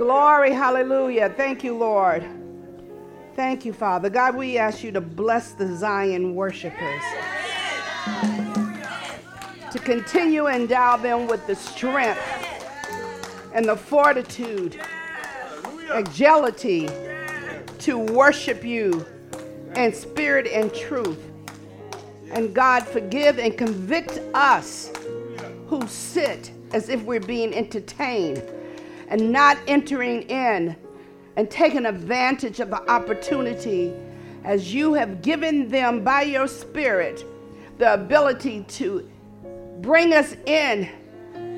Glory, hallelujah. Thank you, Lord. Thank you, Father. God, we ask you to bless the Zion worshipers. To continue endow them with the strength and the fortitude, agility to worship you in spirit and truth. And God, forgive and convict us who sit as if we're being entertained and not entering in and taking advantage of the opportunity as you have given them by your Spirit the ability to bring us in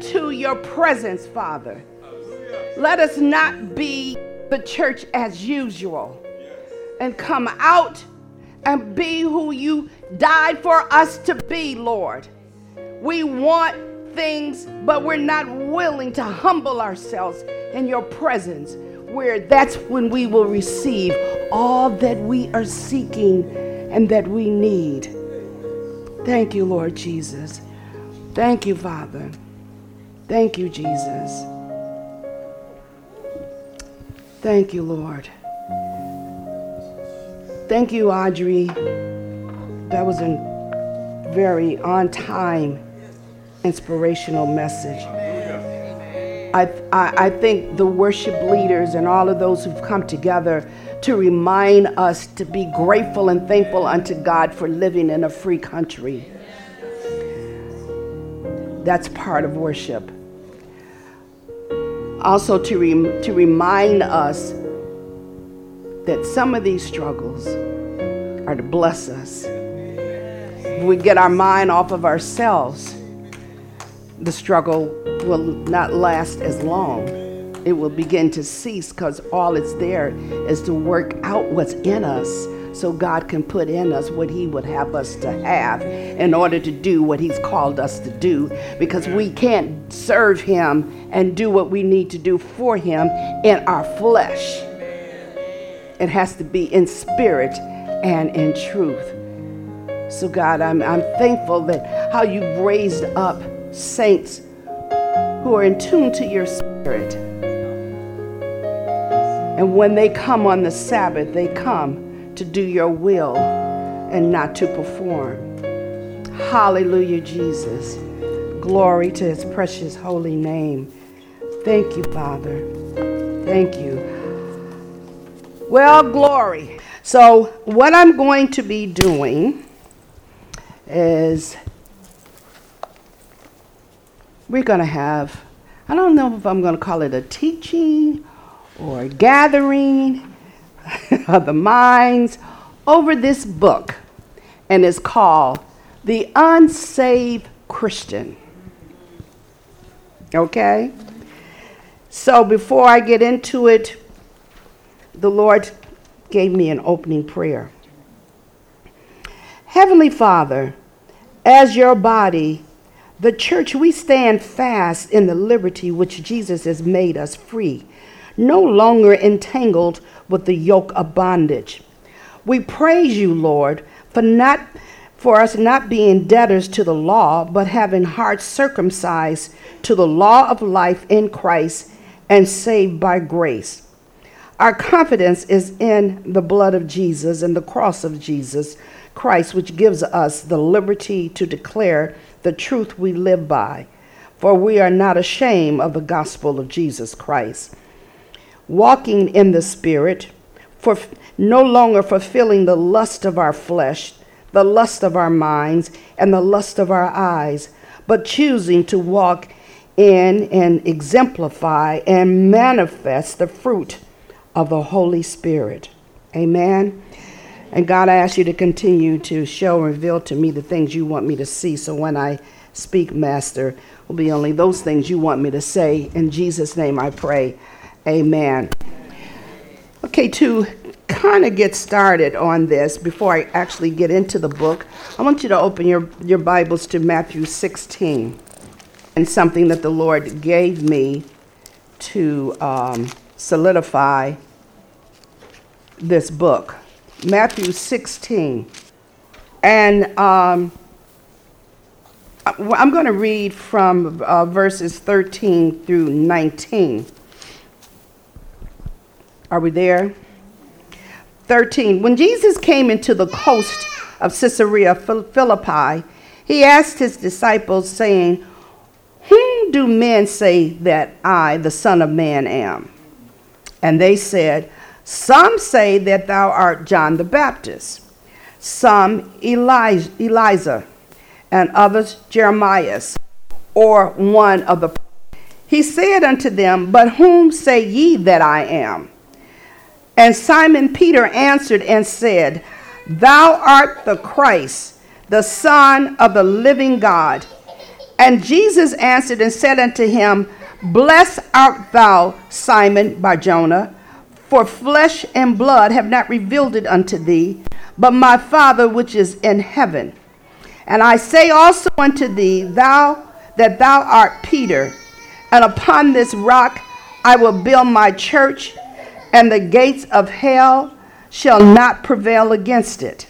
to your presence, Father. Let us not be the church as usual and come out and be who you died for us to be, Lord. We want things, but we're not willing to humble ourselves in your presence, where that's when we will receive all that we are seeking and that we need. Thank you, Lord Jesus. Thank you, Father. Thank you, Jesus. Thank you, Lord. Thank you, Audrey. That was a very on time, inspirational message. I, I, I think the worship leaders and all of those who've come together to remind us to be grateful and thankful unto God for living in a free country. That's part of worship. Also, to, to remind us that some of these struggles are to bless us. We get our mind off of ourselves, the struggle will not last as long. It will begin to cease because all it's there is to work out what's in us so God can put in us what He would have us to have in order to do what He's called us to do because we can't serve Him and do what we need to do for Him in our flesh. It has to be in spirit and in truth. So, God, I'm, I'm thankful that how you've raised up saints who are in tune to your spirit. And when they come on the Sabbath, they come to do your will and not to perform. Hallelujah, Jesus. Glory to his precious holy name. Thank you, Father. Thank you. Well, glory. So, what I'm going to be doing is we're going to have, I don't know if I'm going to call it a teaching or a gathering of the minds over this book, and it's called The Unsaved Christian. Okay? So before I get into it, the Lord gave me an opening prayer. Heavenly Father, as your body, the church, we stand fast in the liberty which Jesus has made us free, no longer entangled with the yoke of bondage. We praise you, Lord, for not for us not being debtors to the law, but having hearts circumcised to the law of life in Christ and saved by grace. Our confidence is in the blood of Jesus and the cross of Jesus Christ, which gives us the liberty to declare the truth we live by. For we are not ashamed of the gospel of Jesus Christ. Walking in the Spirit, for no longer fulfilling the lust of our flesh, the lust of our minds, and the lust of our eyes, but choosing to walk in and exemplify and manifest the fruit of the Holy Spirit. Amen. And God, I ask you to continue to show and reveal to me the things you want me to see. So when I speak, Master, will be only those things you want me to say. In Jesus' name I pray. Amen. Okay, to kind of get started on this before I actually get into the book, I want you to open your, your Bibles to Matthew 16 and something that the Lord gave me to um, solidify this book. Matthew 16. And um, I'm going to read from uh, verses 13 through 19. Are we there? 13. When Jesus came into the coast of Caesarea Philippi, he asked his disciples, saying, Whom do men say that I, the Son of Man, am? And they said, Some say that thou art John the Baptist, some Elijah, and others Jeremiah, or one of the. He said unto them, But whom say ye that I am? And Simon Peter answered and said, Thou art the Christ, the Son of the living God. And Jesus answered and said unto him, Blessed art thou, Simon Barjona, for flesh and blood have not revealed it unto thee, but my Father which is in heaven. And I say also unto thee, thou that thou art Peter, and upon this rock I will build my church, and the gates of hell shall not prevail against it.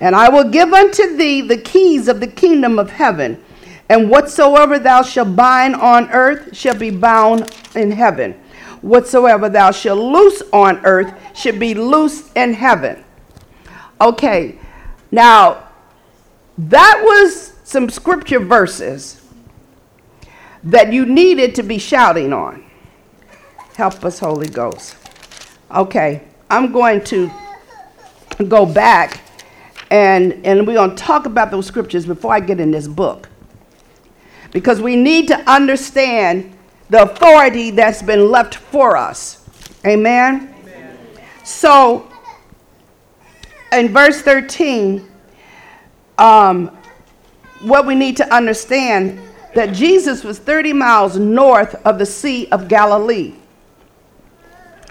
And I will give unto thee the keys of the kingdom of heaven, and whatsoever thou shalt bind on earth shall be bound in heaven. Whatsoever thou shalt loose on earth shall be loosed in heaven. Okay, now that was some scripture verses that you needed to be shouting on. Help us, Holy Ghost. Okay, I'm going to go back and, and we're going to talk about those scriptures before I get in this book. Because we need to understand the authority that's been left for us. Amen? Amen. So, in verse 13, um, what we need to understand that Jesus was 30 miles north of the Sea of Galilee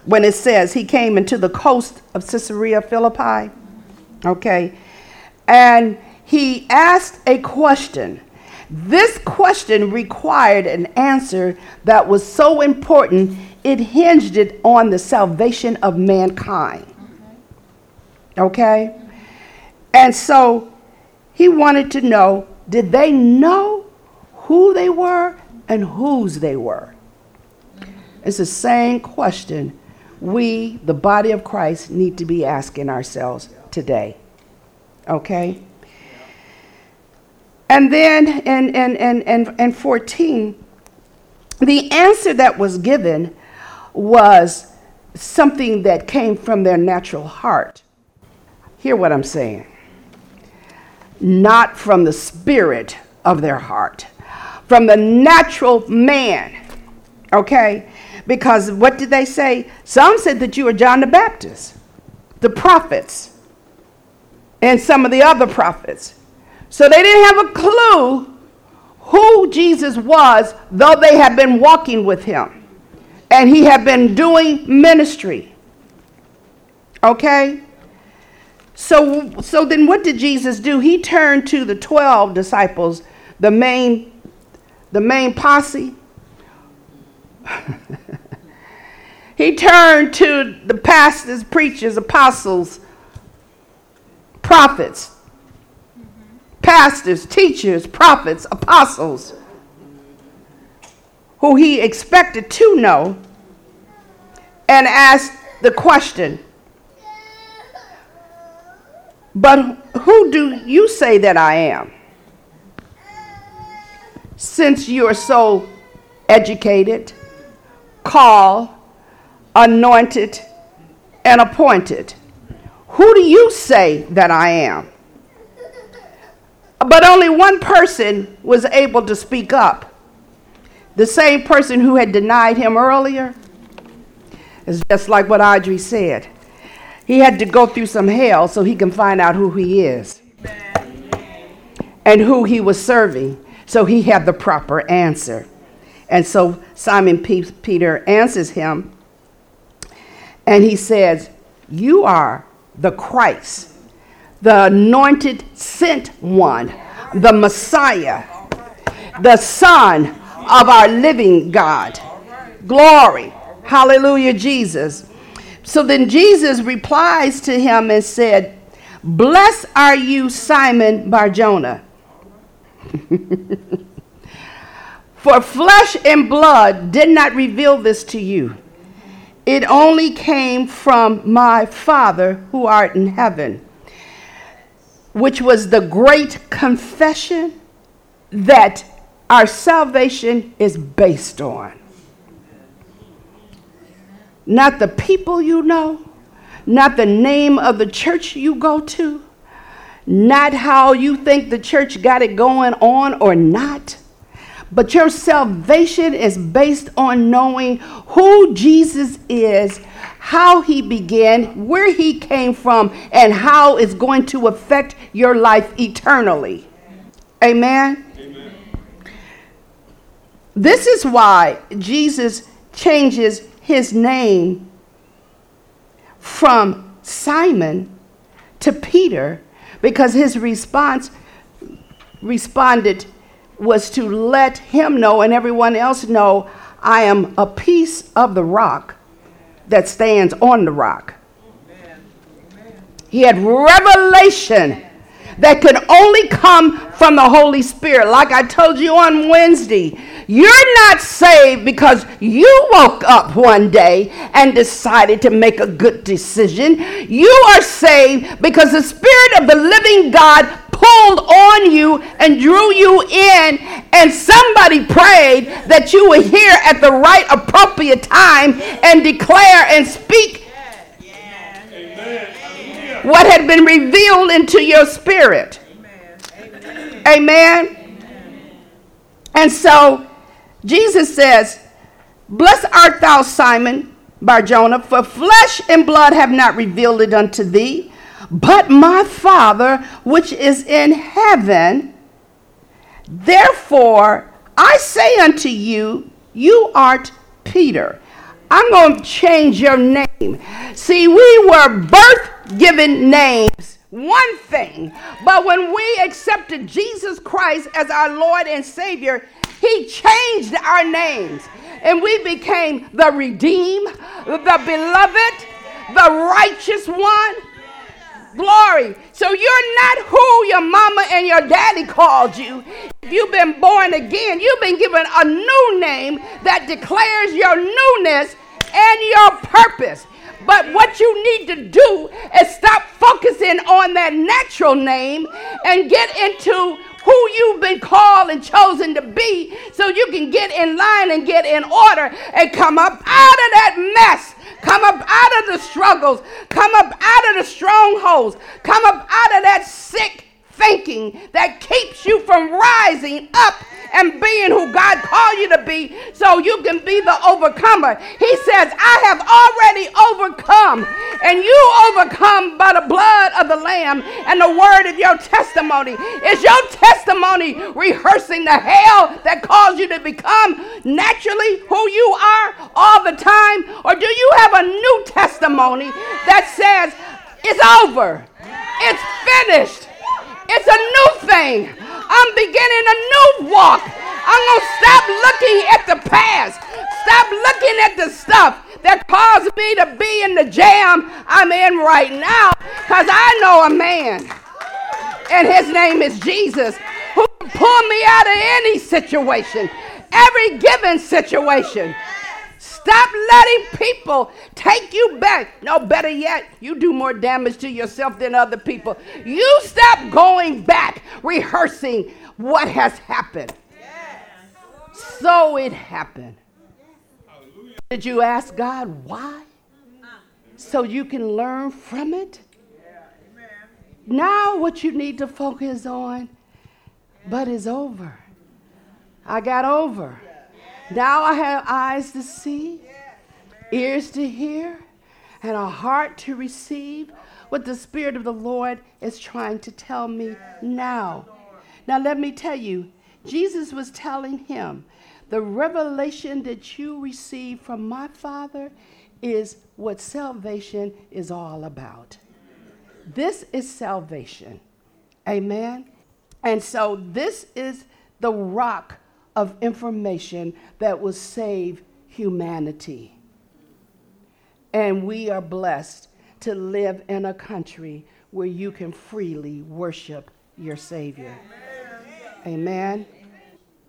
when it says he came into the coast of Caesarea Philippi. Okay. And he asked a question. This question required an answer that was so important, it hinged it on the salvation of mankind. Okay? And so he wanted to know did they know who they were and whose they were? It's the same question we, the body of Christ, need to be asking ourselves today. Okay? And then in, in, in, in, in 14, the answer that was given was something that came from their natural heart. Hear what I'm saying. Not from the spirit of their heart, from the natural man. Okay? Because what did they say? Some said that you were John the Baptist, the prophets, and some of the other prophets. So they didn't have a clue who Jesus was, though they had been walking with him and he had been doing ministry. Okay? So, so then what did Jesus do? He turned to the 12 disciples, the main, the main posse, he turned to the pastors, preachers, apostles, prophets, pastors, teachers, prophets, apostles, who he expected to know, and asked the question, But who do you say that I am? Since you are so educated, called, anointed, and appointed. Who do you say that I am? But only one person was able to speak up. The same person who had denied him earlier. It's just like what Audrey said. He had to go through some hell so he can find out who he is and who he was serving. So he had the proper answer. And so Simon Peter answers him and he says, You are the Christ, the anointed sent one, the Messiah, the Son of our living God. Glory. Hallelujah, Jesus. So then Jesus replies to him and said, Blessed are you, Simon Barjona. For flesh and blood did not reveal this to you. It only came from my Father who art in heaven, which was the great confession that our salvation is based on. Not the people you know, not the name of the church you go to, not how you think the church got it going on or not. But your salvation is based on knowing who Jesus is, how he began, where he came from, and how it's going to affect your life eternally. Amen? Amen. This is why Jesus changes his name from Simon to Peter because his response responded was to let him know and everyone else know I am a piece of the rock that stands on the rock. He had revelation that could only come from the Holy Spirit. Like I told you on Wednesday, you're not saved because you woke up one day and decided to make a good decision. You are saved because the Spirit of the living God pulled on you and drew you in, and somebody prayed that you were here at the right appropriate time and declare and speak what had been revealed into your spirit. Amen. And so Jesus says, Blessed art thou, Simon Barjona, for flesh and blood have not revealed it unto thee, but my Father which is in heaven. Therefore, I say unto you, you art Peter. I'm going to change your name. See, we were birth given names, one thing. But when we accepted Jesus Christ as our Lord and Savior, He changed our names. And we became the redeemed, the beloved, the righteous one, Glory. So you're not who your mama and your daddy called you. If you've been born again, you've been given a new name that declares your newness and your purpose. But what you need to do is stop focusing on that natural name and get into who you've been called and chosen to be so you can get in line and get in order and come up out of that mess Come up out of the struggles. Come up out of the strongholds. Come up out of that sick thinking that keeps you from rising up and being who God called you to be so you can be the overcomer. He says, I have already overcome, and you overcome by the blood of the Lamb and the word of your testimony. Is your testimony rehearsing the hell that caused you to become naturally who you are all the time? Or do you have a new testimony that says, it's over, it's finished? It's a new thing. I'm beginning a new walk. I'm going to stop looking at the past. Stop looking at the stuff that caused me to be in the jam I'm in right now. Because I know a man, and his name is Jesus, who can pull me out of any situation, every given situation. Stop letting people take you back. No, better yet, you do more damage to yourself than other people. You stop going back, rehearsing what has happened. So it happened. Did you ask God why? So you can learn from it? Now, what you need to focus on, but is over. I got over. Now I have eyes to see, ears to hear, and a heart to receive what the Spirit of the Lord is trying to tell me now. Now, let me tell you, Jesus was telling him, the revelation that you receive from my Father is what salvation is all about. This is salvation. Amen. And so, this is the rock of information that will save humanity. And we are blessed to live in a country where you can freely worship your Savior. Amen. Amen.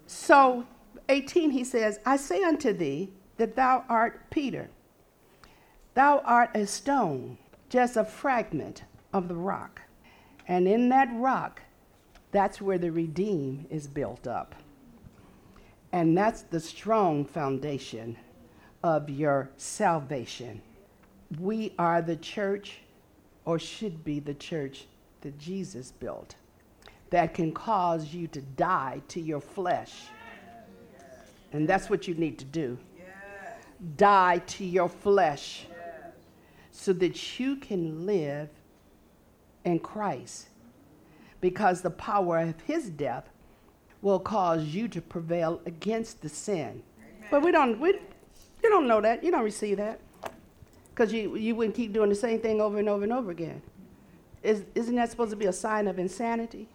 So, 18, he says, I say unto thee that thou art Peter, Thou art a stone, just a fragment of the rock. And in that rock, that's where the redeem is built up. And that's the strong foundation of your salvation. We are the church, or should be the church that Jesus built, that can cause you to die to your flesh. And that's what you need to do die to your flesh so that you can live in Christ. Because the power of his death will cause you to prevail against the sin. Amen. But we don't, we, you don't know that. You don't receive that. Because you, you wouldn't keep doing the same thing over and over and over again. Is, isn't that supposed to be a sign of insanity?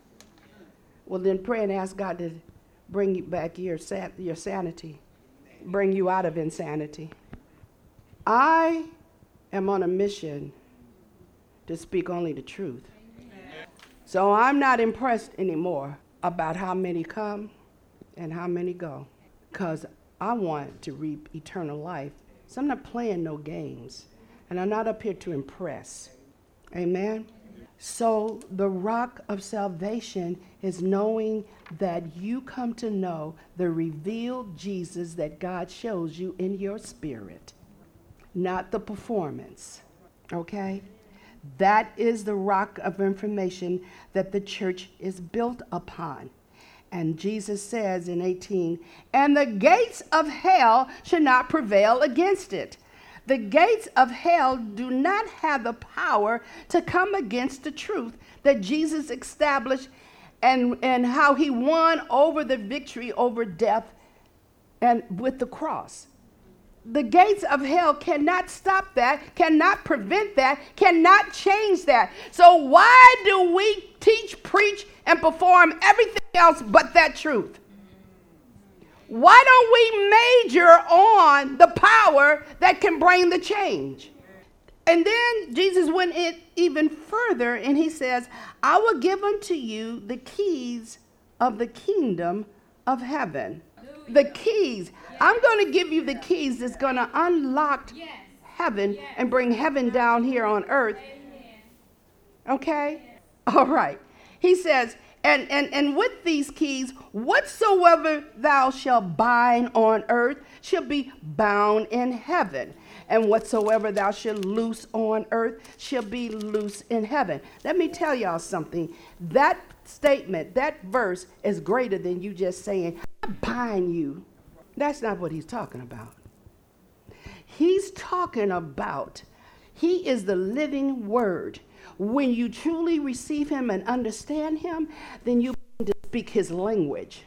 Well, then pray and ask God to bring you back your, your sanity, bring you out of insanity. I am on a mission to speak only the truth. So I'm not impressed anymore about how many come and how many go because I want to reap eternal life. So I'm not playing no games and I'm not up here to impress. Amen. So, the rock of salvation is knowing that you come to know the revealed Jesus that God shows you in your spirit, not the performance. Okay? That is the rock of information that the church is built upon. And Jesus says in 18, and the gates of hell should not prevail against it. The gates of hell do not have the power to come against the truth that Jesus established and, and how he won over the victory over death and with the cross. The gates of hell cannot stop that, cannot prevent that, cannot change that. So, why do we teach, preach, and perform everything else but that truth? Why don't we major on the power that can bring the change? And then Jesus went even further and he says, I will give unto you the keys of the kingdom of heaven. The keys. I'm going to give you the keys that's going to unlock heaven and bring heaven down here on earth. Okay? All right. He says, and, and, and with these keys, whatsoever thou shalt bind on earth shall be bound in heaven. And whatsoever thou shalt loose on earth shall be loose in heaven. Let me tell y'all something. That statement, that verse is greater than you just saying, I bind you. That's not what he's talking about. He's talking about, he is the living word. When you truly receive Him and understand Him, then you begin to speak His language,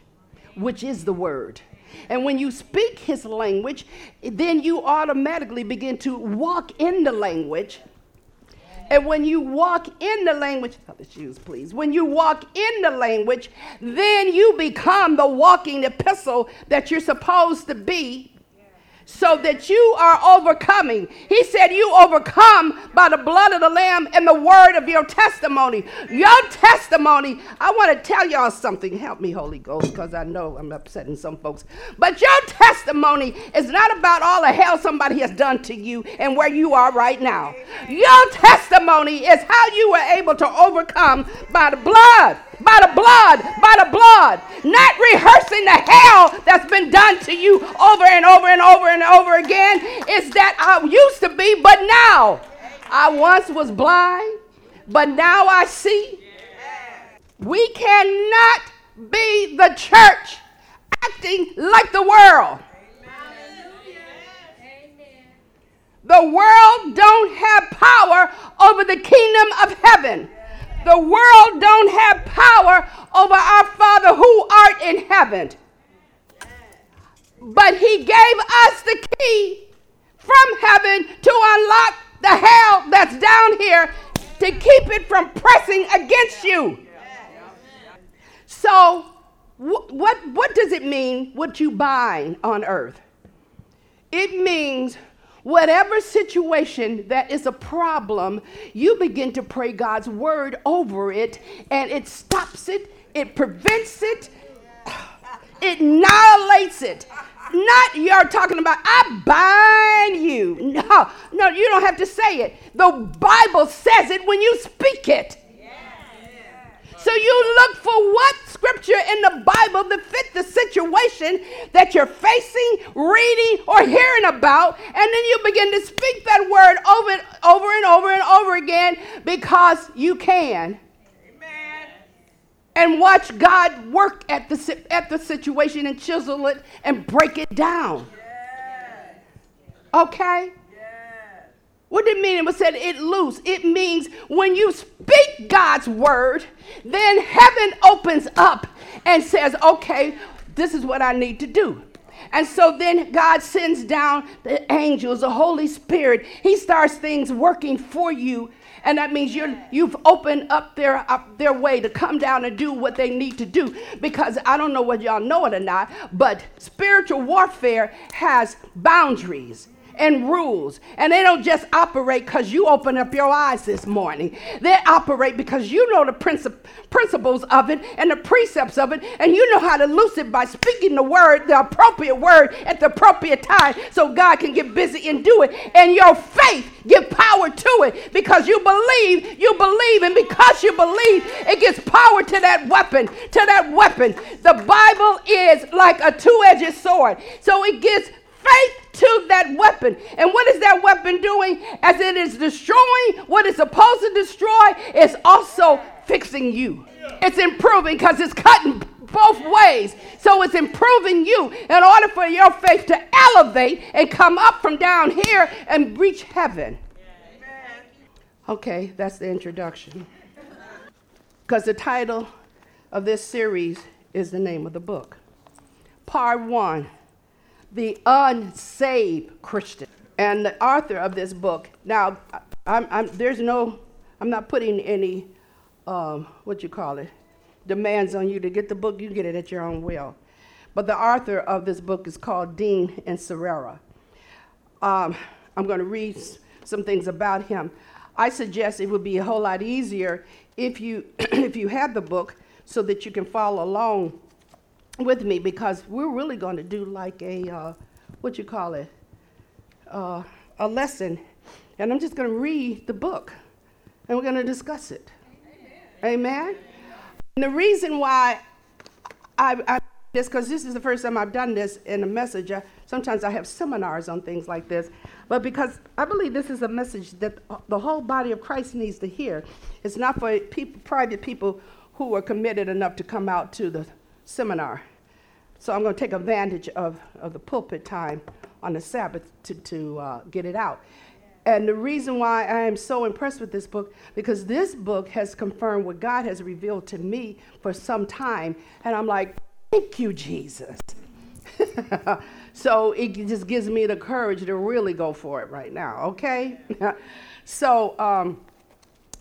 which is the Word. And when you speak His language, then you automatically begin to walk in the language. And when you walk in the language, oh, the shoes, please. When you walk in the language, then you become the walking epistle that you're supposed to be so that you are overcoming. He said, You overcome by the blood of the Lamb and the word of your testimony. Your testimony, I want to tell y'all something. Help me, Holy Ghost, because I know I'm upsetting some folks. But your testimony is not about all the hell somebody has done to you and where you are right now. Your testimony is how you were able to overcome by the blood by the blood, by the blood, not rehearsing the hell that's been done to you over and over and over and over again. Is that I used to be, but now I once was blind, but now I see. We cannot be the church acting like the world. The world don't have power over the kingdom of heaven. The world don't have power over our Father who art in heaven. But he gave us the key from heaven to unlock the hell that's down here to keep it from pressing against you. So, wh- what, what does it mean what you bind on earth? It means Whatever situation that is a problem, you begin to pray God's word over it, and it stops it, it prevents it, it annihilates it. not you're talking about, I bind you. No, no, you don't have to say it. The Bible says it when you speak it. So you look for what scripture in the Bible that fit the situation that you're facing, reading, or hearing about, and then you begin to speak that word over and over and over and over again because you can. Amen. And watch God work at the, at the situation and chisel it and break it down. Okay? What did it mean? It was said it loose. It means when you speak God's word, then heaven opens up and says, okay, this is what I need to do. And so then God sends down the angels, the Holy Spirit. He starts things working for you. And that means you're, you've opened up their, up their way to come down and do what they need to do. Because I don't know whether y'all know it or not, but spiritual warfare has boundaries and rules. And they don't just operate because you open up your eyes this morning. They operate because you know the princip- principles of it and the precepts of it, and you know how to loose it by speaking the word, the appropriate word at the appropriate time so God can get busy and do it. And your faith give power to it because you believe, you believe, and because you believe, it gives power to that weapon, to that weapon. The Bible is like a two-edged sword. So it gives faith to that weapon. And what is that weapon doing? As it is destroying what it's supposed to destroy, it's also fixing you. It's improving because it's cutting both ways. So it's improving you in order for your faith to elevate and come up from down here and reach heaven. Okay, that's the introduction. Because the title of this series is the name of the book. Part one the unsaved Christian. And the author of this book, now, I'm, I'm, there's no, I'm not putting any, um, what you call it, demands on you to get the book. You get it at your own will. But the author of this book is called Dean Inserera. Um, I'm going to read some things about him. I suggest it would be a whole lot easier if you if you had the book so that you can follow along with me because we're really going to do like a, uh, what you call it, uh, a lesson. And I'm just going to read the book and we're going to discuss it. Amen. Amen. And the reason why I, I this because this is the first time I've done this in a message. I, sometimes I have seminars on things like this, but because I believe this is a message that the whole body of Christ needs to hear. It's not for people, private people who are committed enough to come out to the seminar. So I'm going to take advantage of, of the pulpit time on the Sabbath to, to uh, get it out. And the reason why I am so impressed with this book, because this book has confirmed what God has revealed to me for some time. And I'm like, thank you, Jesus. so it just gives me the courage to really go for it right now, okay? so um,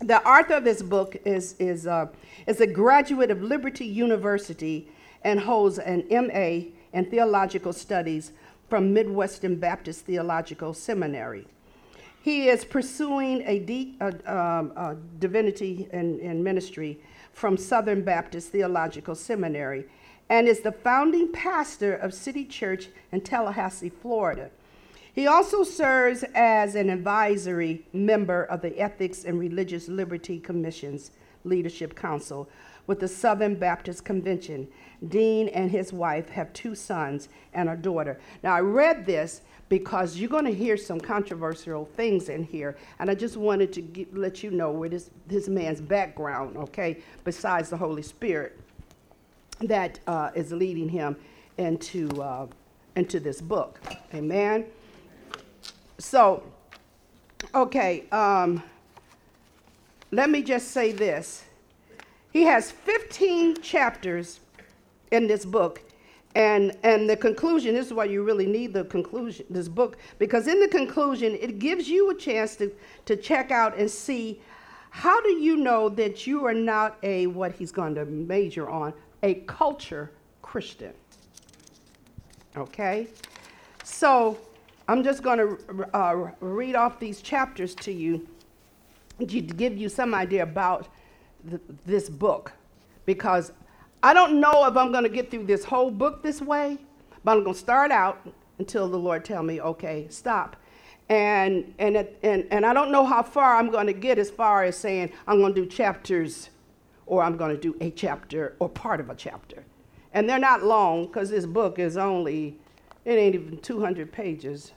the author of this book is, is, uh, is a graduate of Liberty University and holds an MA in Theological Studies from Midwestern Baptist Theological Seminary. He is pursuing um, a divinity and, and ministry from Southern Baptist Theological Seminary and is the founding pastor of City Church in Tallahassee, Florida. He also serves as an advisory member of the Ethics and Religious Liberty Commission's Leadership Council with the Southern Baptist Convention Dean and his wife have two sons and a daughter. Now, I read this because you're going to hear some controversial things in here, and I just wanted to get, let you know where this, this man's background, okay, besides the Holy Spirit that uh, is leading him into, uh, into this book. Amen. So, okay, um, let me just say this. He has 15 chapters in this book. And, and the conclusion, this is why you really need the conclusion, this book, because in the conclusion, it gives you a chance to, to check out and see how do you know that you are not a, what he's going to major on, a culture Christian. Okay? So I'm just going to uh, read off these chapters to you to give you some idea about the, this book because I don't know if I'm going to get through this whole book this way, But I'm going to start out until the Lord tell me, okay, stop. And, and, and, and I don't know how far I'm going to get as far as saying I'm going to do chapters or I'm going to do a chapter or part of a chapter. And they're not long because this book is only, it ain't even 200 pages.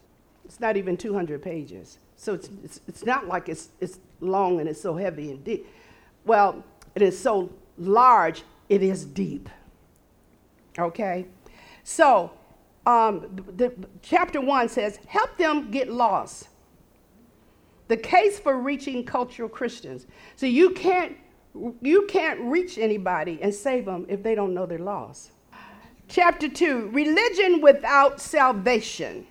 It's not even 200 pages. So it's, it's, it's not like it's, it's long and it's so heavy and deep. Well, it is so large, it is deep. Okay? So, um, the, the, chapter one says, help them get lost. The case for reaching cultural Christians. So you can't you can't reach anybody and save them if they don't know they're lost. Chapter 2 Religion without salvation.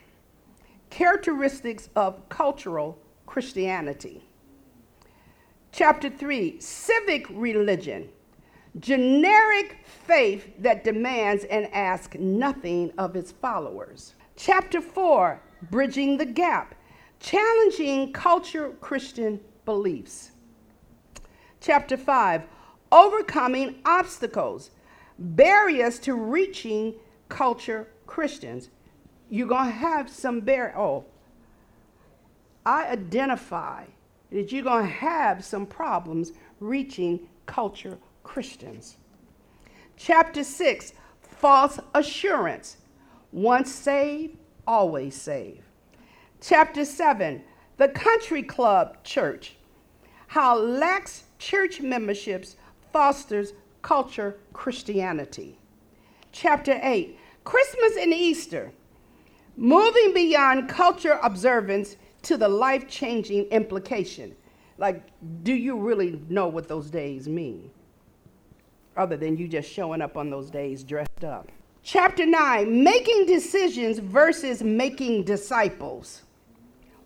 Characteristics of cultural Christianity. Chapter 3 Civic religion. Generic faith that demands and asks nothing of its followers. Chapter 4 Bridging the gap. Challenging Culture Christian beliefs. Chapter 5 Overcoming obstacles, barriers to reaching culture Christians. You're going to have some barrier. Oh, I identify that you're going to have some problems reaching culture Christians. Chapter 6 False assurance. Once saved, always saved. Chapter 7 The Country Club Church. How lax church memberships fosters culture Christianity. Chapter 8 Christmas and Easter. Moving beyond culture observance to the life changing implication. Like, do you really know what those days mean? Other than you just showing up on those days dressed up. Chapter 9 Making decisions versus making disciples.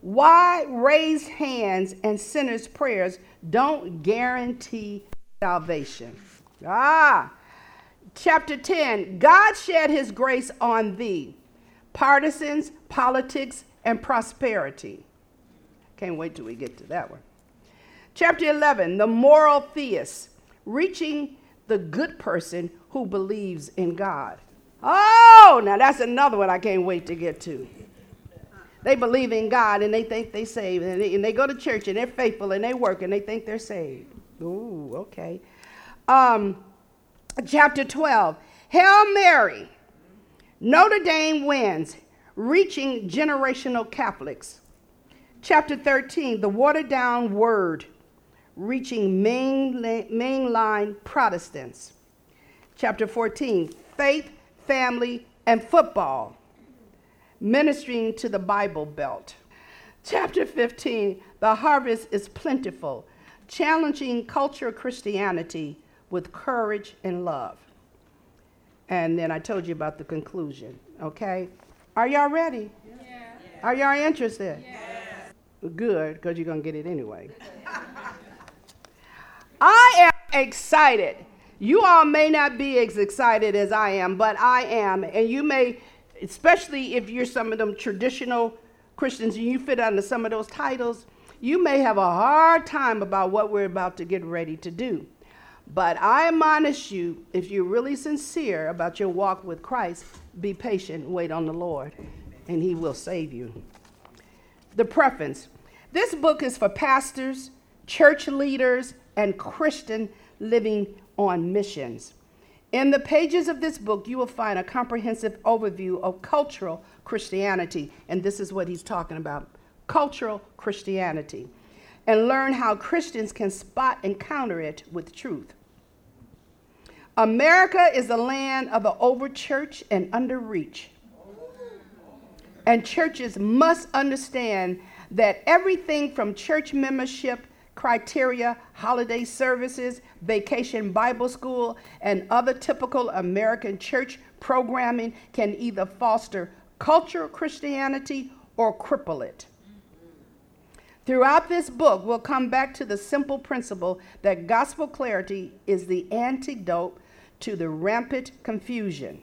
Why raised hands and sinners' prayers don't guarantee salvation. Ah, chapter 10 God shed his grace on thee, partisans, politics, and prosperity. Can't wait till we get to that one. Chapter 11 The moral theist, reaching the good person who believes in God. Oh, now that's another one I can't wait to get to. They believe in God and they think they saved, and they, and they go to church and they're faithful and they work and they think they're saved. Ooh, okay. Um, chapter 12 Hail Mary, Notre Dame wins, reaching generational Catholics. Chapter 13 The watered down word, reaching main, mainline Protestants. Chapter 14 Faith, family, and football ministering to the Bible Belt. Chapter 15 The harvest is plentiful, challenging cultural Christianity with courage and love. And then I told you about the conclusion, okay? Are y'all ready? Yeah. Are y'all interested? Yeah. Good, because you're going to get it anyway. I am excited. You all may not be as excited as I am, but I am. And you may especially if you're some of them traditional Christians and you fit under some of those titles, you may have a hard time about what we're about to get ready to do. But I admonish you, if you're really sincere about your walk with Christ, be patient, wait on the Lord, and He will save you. The preference this book is for pastors, church leaders, and Christian living on missions. In the pages of this book, you will find a comprehensive overview of cultural Christianity, and this is what he's talking about cultural Christianity, and learn how Christians can spot and counter it with truth. America is a land of the overchurch and underreach. And churches must understand that everything from church membership criteria, holiday services, vacation Bible school, and other typical American church programming can either foster cultural Christianity or cripple it. Throughout this book, we'll come back to the simple principle that gospel clarity is the antidote to the rampant confusion.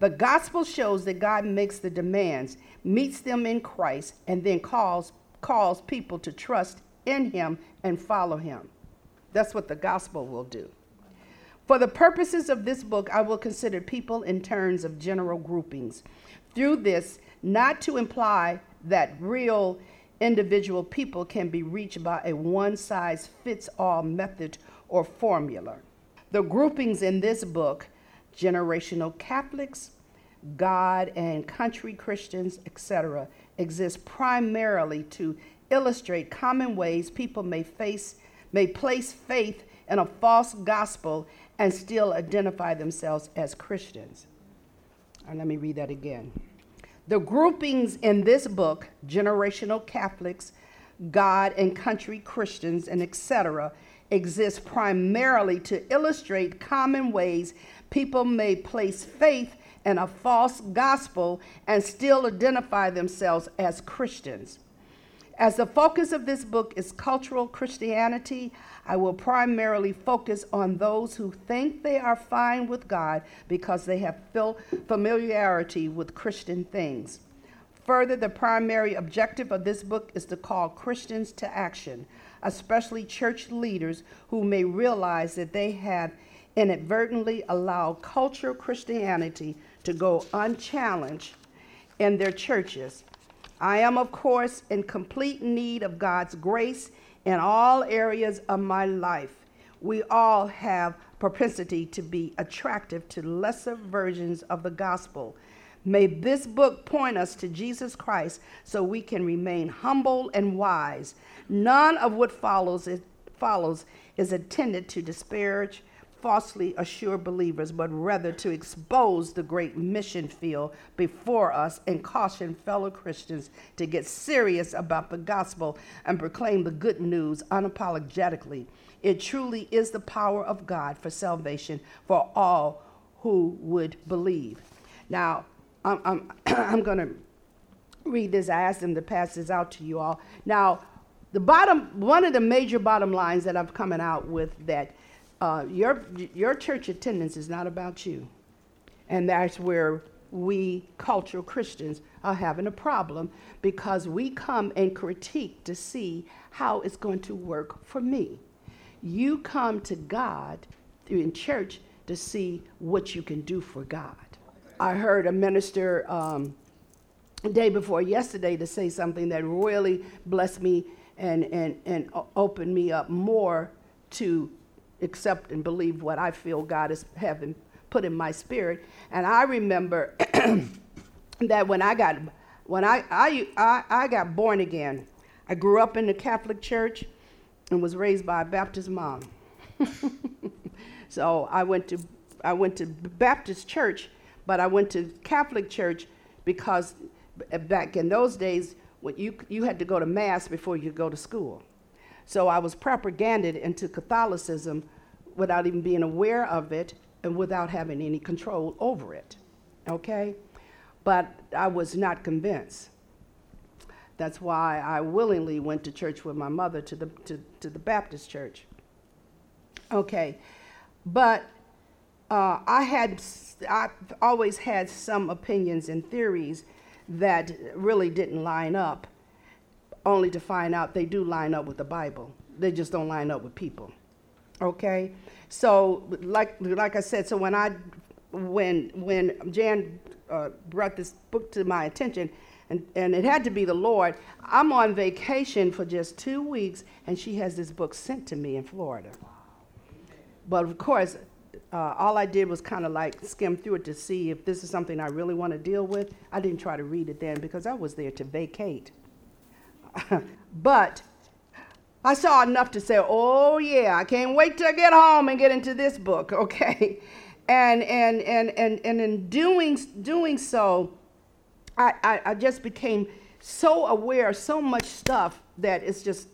The gospel shows that God makes the demands, meets them in Christ, and then calls, calls people to trust in him and follow him. That's what the gospel will do. For the purposes of this book, I will consider people in terms of general groupings. Through this, not to imply that real individual people can be reached by a one size fits all method or formula. The groupings in this book generational Catholics, God and country Christians, etc., exist primarily to illustrate common ways people may face may place faith in a false gospel and still identify themselves as Christians. Let me read that again. The groupings in this book, generational Catholics, God and country Christians, and etc., exist primarily to illustrate common ways people may place faith in a false gospel and still identify themselves as Christians. As the focus of this book is cultural Christianity, I will primarily focus on those who think they are fine with God because they have familiarity with Christian things. Further, the primary objective of this book is to call Christians to action, especially church leaders who may realize that they have inadvertently allowed cultural Christianity to go unchallenged in their churches. I am, of course, in complete need of God's grace in all areas of my life. We all have propensity to be attractive to lesser versions of the gospel. May this book point us to Jesus Christ so we can remain humble and wise. None of what follows, it follows is intended to disparage falsely assure believers, but rather to expose the great mission field before us and caution fellow Christians to get serious about the gospel and proclaim the good news unapologetically. It truly is the power of God for salvation for all who would believe. Now, I'm, I'm, I'm going to read this. I asked them to pass this out to you all. Now, the bottom, one of the major bottom lines that I'm coming out with that uh, your, your church attendance is not about you. And that's where we cultural Christians are having a problem because we come and critique to see how it's going to work for me. You come to God in church to see what you can do for God. I heard a minister um, day before yesterday to say something that really blessed me and, and, and opened me up more to accept and believe what I feel God is having put in my spirit. And I remember that when I got when I, I, I, I got born again, I grew up in the Catholic Church and was raised by a Baptist mom. so I went to I went to Baptist church, but I went to Catholic church because back in those days, you you had to go to mass before you go to school. So I was propaganded into Catholicism without even being aware of it and without having any control over it. Okay? But I was not convinced. That's why I willingly went to church with my mother to the, to, to the Baptist church. Okay. But uh, I had, I always had some opinions and theories that really didn't line up only to find out they do line up with the Bible. They just don't line up with people. Okay? So like like I said, so when I when when Jan uh, brought this book to my attention, and, and it had to be the Lord. I'm on vacation for just two weeks, and she has this book sent to me in Florida. But of course, uh, all I did was kind of like skim through it to see if this is something I really want to deal with. I didn't try to read it then because I was there to vacate. but I saw enough to say, oh yeah, I can't wait to get home and get into this book, okay? And and and and, and in doing doing so, I, I, I just became so aware of so much stuff that it's just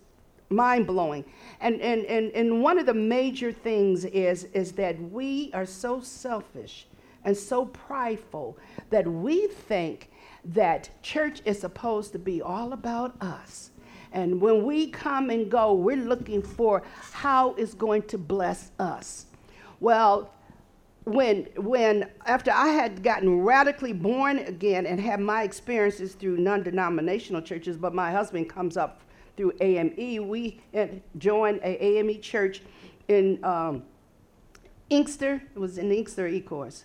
mind blowing. And, and, and, and one of the major things is, is that we are so selfish and so prideful that we think that church is supposed to be all about us. And when we come and go, we're looking for how it's going to bless us. Well, when, when after I had gotten radically born again and had my experiences through non denominational churches, but my husband comes up through AME, we joined a AME church in, um, Inkster. It was in Inkster Ecorse.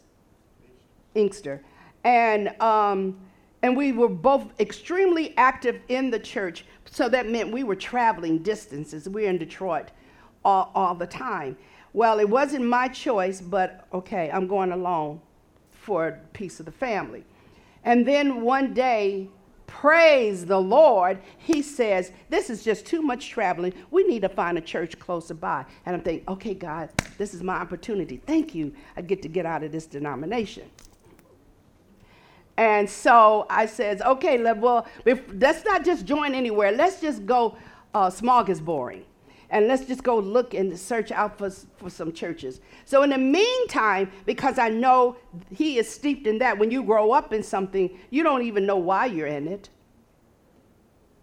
Inkster. And, um, and we were both extremely active in the church. So that meant we were traveling distances. We were in Detroit all, all the time. Well, it wasn't my choice, but okay, I'm going along for a piece of the family. And then one day, praise the Lord, he says, This is just too much traveling. We need to find a church closer by. And I'm thinking, Okay, God, this is my opportunity. Thank you. I get to get out of this denomination. And so I says, okay, well, let's not just join anywhere. Let's just go uh, smorgasbording and let's just go look and search out for, for some churches. So, in the meantime, because I know he is steeped in that, when you grow up in something, you don't even know why you're in it.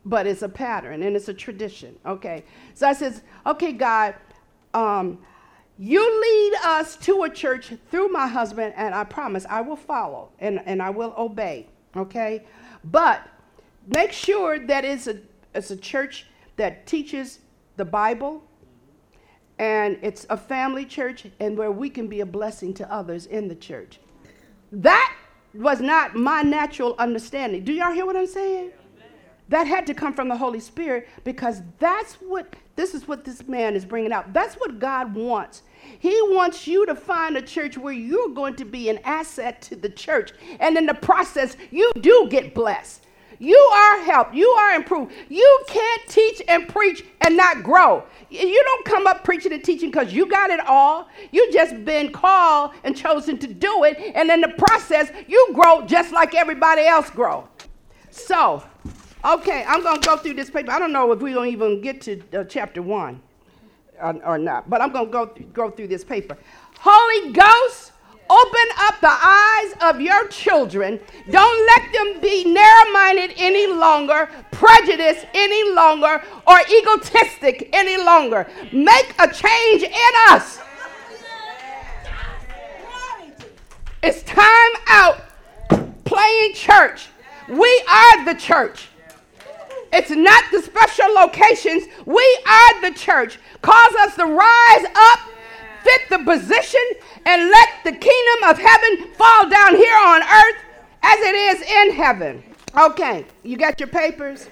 But it's a pattern and it's a tradition. Okay. So I says, okay, God, um, you lead us to a church through my husband, and I promise I will follow and, and I will obey. Okay. But make sure that it's a, it's a church that teaches the Bible, and it's a family church, and where we can be a blessing to others in the church. That was not my natural understanding. Do y'all hear what I'm saying? That had to come from the Holy Spirit because that's what this is what this man is bringing out. That's what God wants. He wants you to find a church where you're going to be an asset to the church. And in the process, you do get blessed. You are helped. You are improved. You can't teach and preach and not grow. You don't come up preaching and teaching because you got it all. You just been called and chosen to do it. And in the process, you grow just like everybody else grow. So, okay, I'm going to go through this paper. I don't know if we're going to even get to uh, chapter one or, or, not, but I'm going to go, go through this paper. Holy Ghost Open up the eyes of your children. Don't let them be narrow minded any longer, prejudiced any longer, or egotistic any longer. Make a change in us. It's time out playing church. We are the church. It's not the special locations. We are the church. Cause us to rise up, fit the position, and let the kingdom of heaven fall down here on earth as it is in heaven. Okay, you got your papers?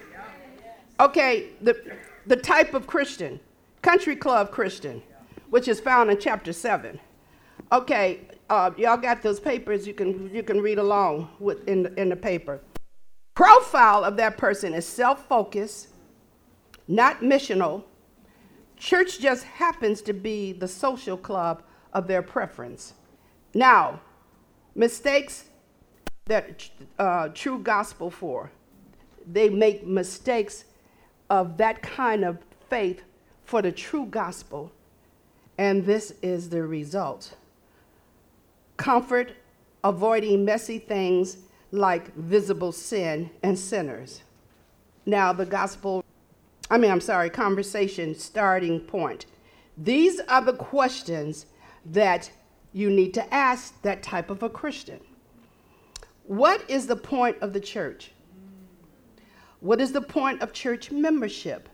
Okay, the, the type of Christian, country club Christian, which is found in chapter 7. Okay, uh, y'all got those papers, you can, you can read along with, in, in the paper. Profile of that person is self focused, not missional. Church just happens to be the social club of their preference. Now, mistakes that uh, true gospel for, they make mistakes of that kind of faith for the true gospel, and this is the result. Comfort, avoiding messy things like visible sin and sinners. Now, the gospel, I mean, I'm sorry, conversation starting point. These are the questions that you need to ask that type of a Christian. What is the point of the church? What is the point of church membership?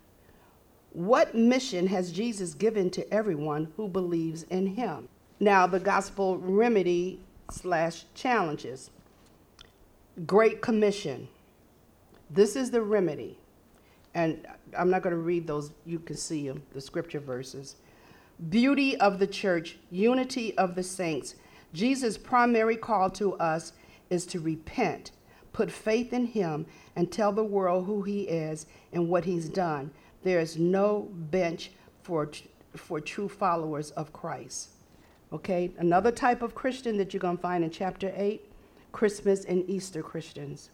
What mission has Jesus given to everyone who believes in him? Now, the gospel remedy slash challenges. Great Commission. This is the remedy. And I'm not going to read those, you can see them, the scripture verses beauty of the church, unity of the saints. Jesus' primary call to us is to repent, put faith in him, and tell the world who he is and what he's done. There is no bench for, for true followers of Christ. Okay, another type of Christian that you're going to find in chapter 8 Christmas and Easter Christians.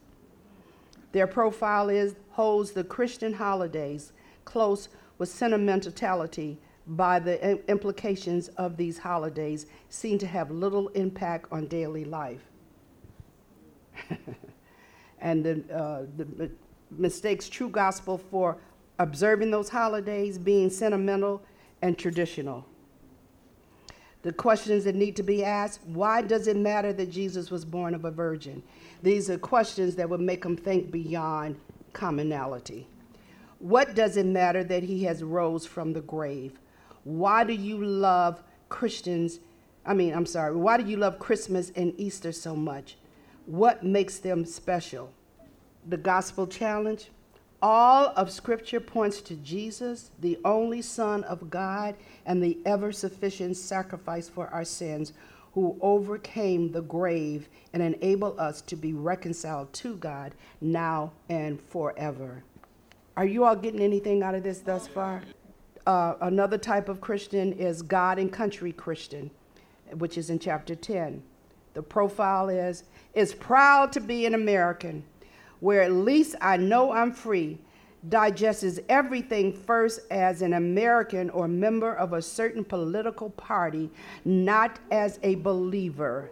Their profile is holds the Christian holidays close with sentimentality by the implications of these holidays seem to have little impact on daily life. and the, uh, the mistakes true gospel for observing those holidays being sentimental and traditional. The questions that need to be asked why does it matter that Jesus was born of a virgin? These are questions that would make them think beyond commonality. What does it matter that he has rose from the grave? Why do you love Christians I mean, I'm sorry, why do you love Christmas and Easter so much? What makes them special? The gospel challenge. All of Scripture points to Jesus, the only Son of God and the ever sufficient sacrifice for our sins, who overcame the grave and enabled us to be reconciled to God now and forever. Are you all getting anything out of this thus far? Uh, another type of Christian is God and country Christian, which is in chapter 10. The profile is is proud to be an American, where at least I know I'm free, digests everything first as an American or member of a certain political party, not as a believer,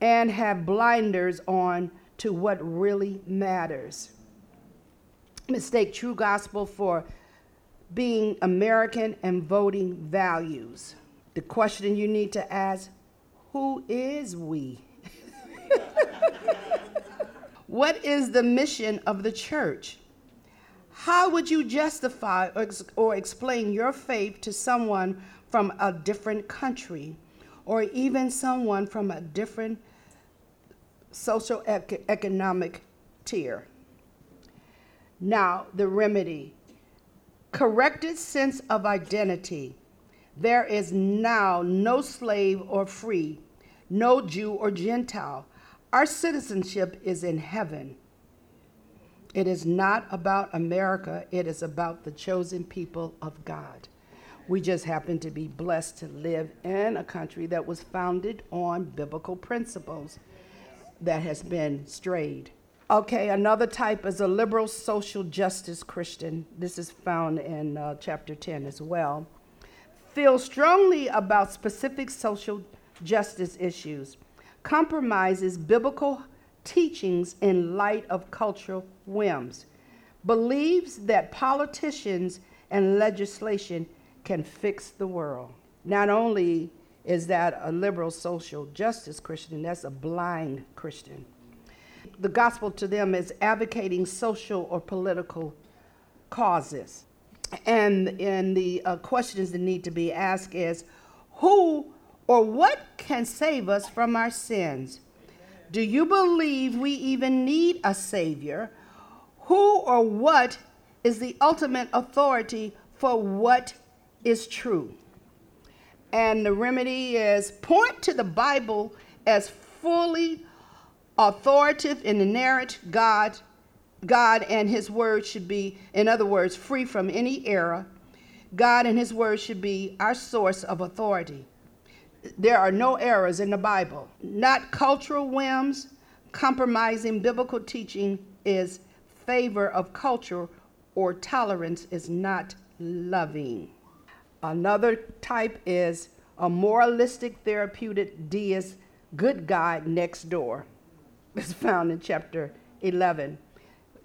and have blinders on to what really matters. Mistake true gospel for being American and voting values. The question you need to ask who is we? what is the mission of the church? How would you justify or, or, explain your faith to someone from a different country or even someone from a different social economic tier? Now, the remedy corrected sense of identity. There is now no slave or free, no Jew or Gentile. Our citizenship is in heaven. It is not about America, it is about the chosen people of God. We just happen to be blessed to live in a country that was founded on biblical principles that has been strayed. Okay, another type is a liberal social justice Christian. This is found in uh, chapter 10 as well. Feel strongly about specific social justice issues, compromises biblical teachings in light of cultural whims, believes that politicians and legislation can fix the world. Not only is that a liberal social justice Christian, that's a blind Christian the gospel to them is advocating social or political causes. And, and the uh, questions that need to be asked is who or what can save us from our sins? Do you believe we even need a Savior? Who or what is the ultimate authority for what is true? And the remedy is point to the Bible as fully authoritative and inerrant God, God and his word should be, in other words, free from any error. God and his word should be our source of authority. There are no errors in the Bible. Not cultural whims, compromising biblical teaching is favor of culture or tolerance is not loving. Another type is a moralistic therapeutic deist good guy next door is found in chapter 11.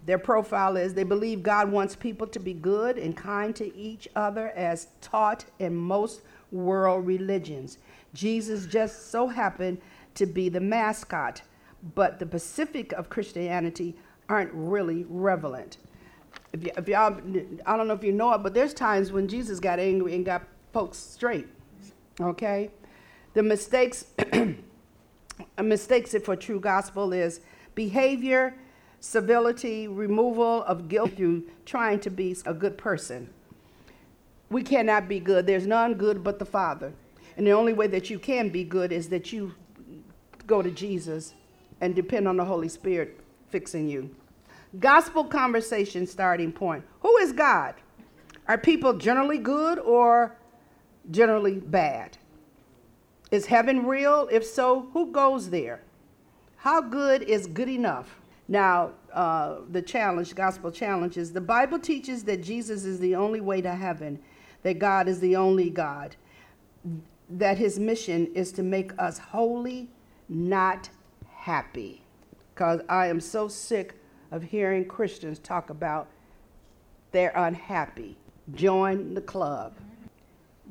Their profile is they believe God wants people to be good and kind to each other as taught in most world religions. Jesus just so happened to be the mascot, but the Pacific of Christianity aren't really relevant. If, y- if y'all, I don't know if you know it, but there's times when Jesus got angry and got folks straight. Okay? The mistakes mistakes it for true gospel is behavior, civility, removal of guilt through trying to be a good person. We cannot be good. There's none good but the Father. And the only way that you can be good is that you go to Jesus and depend on the Holy Spirit fixing you. Gospel conversation starting point. Who is God? Are people generally good or generally bad? Is heaven real? If so, who goes there? How good is good enough? Now, uh, the challenge, gospel challenge, is the Bible teaches that Jesus is the only way to heaven, that God is the only God, that his mission is to make us holy, not happy. Because I am so sick of hearing Christians talk about they're unhappy. Join the club.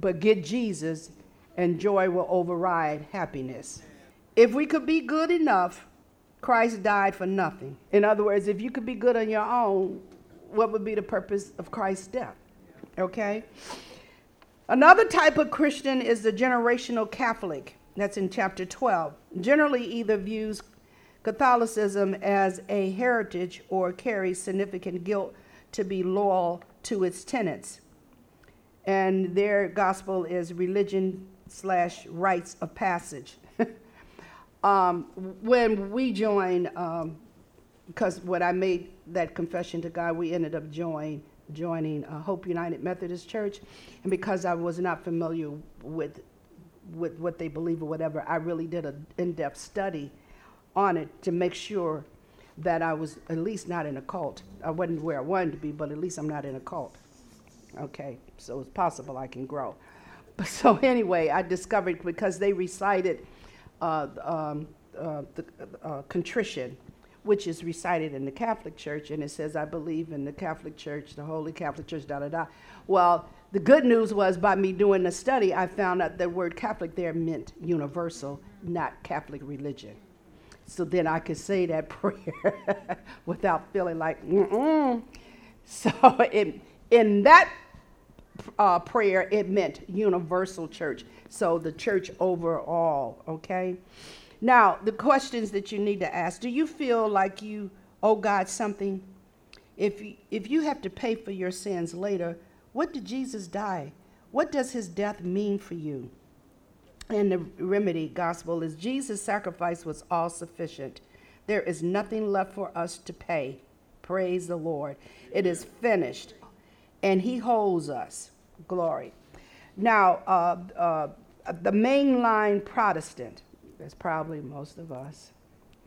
But get Jesus and joy will override happiness. If we could be good enough, Christ died for nothing. In other words, if you could be good on your own, what would be the purpose of Christ's death? Okay? Another type of Christian is the generational Catholic. That's in chapter 12. Generally, either views Catholicism as a heritage or carries significant guilt to be loyal to its tenets. And their gospel is religion slash rites of passage. um, when we joined, um, because when I made that confession to God, we ended up join, joining uh, Hope United Methodist Church. And because I was not familiar with, with what they believe or whatever, I really did an in depth study on it to make sure that I was at least not in a cult. I wasn't where I wanted to be, but at least I'm not in a cult. Okay, so it's possible I can grow. But so anyway, I discovered because they recited uh, um, uh, the uh, contrition, which is recited in the Catholic Church, and it says, "I believe in the Catholic Church, the Holy Catholic Church." Da da da. Well, the good news was by me doing the study, I found out the word Catholic there meant universal, not Catholic religion. So then I could say that prayer without feeling like, mm So it, in that uh, prayer, it meant universal church. So the church overall, okay? Now, the questions that you need to ask do you feel like you owe God something? If you, if you have to pay for your sins later, what did Jesus die? What does his death mean for you? And the remedy gospel is Jesus' sacrifice was all sufficient. There is nothing left for us to pay. Praise the Lord. It is finished. And he holds us. Glory. Now, uh, uh, the mainline Protestant, that's probably most of us,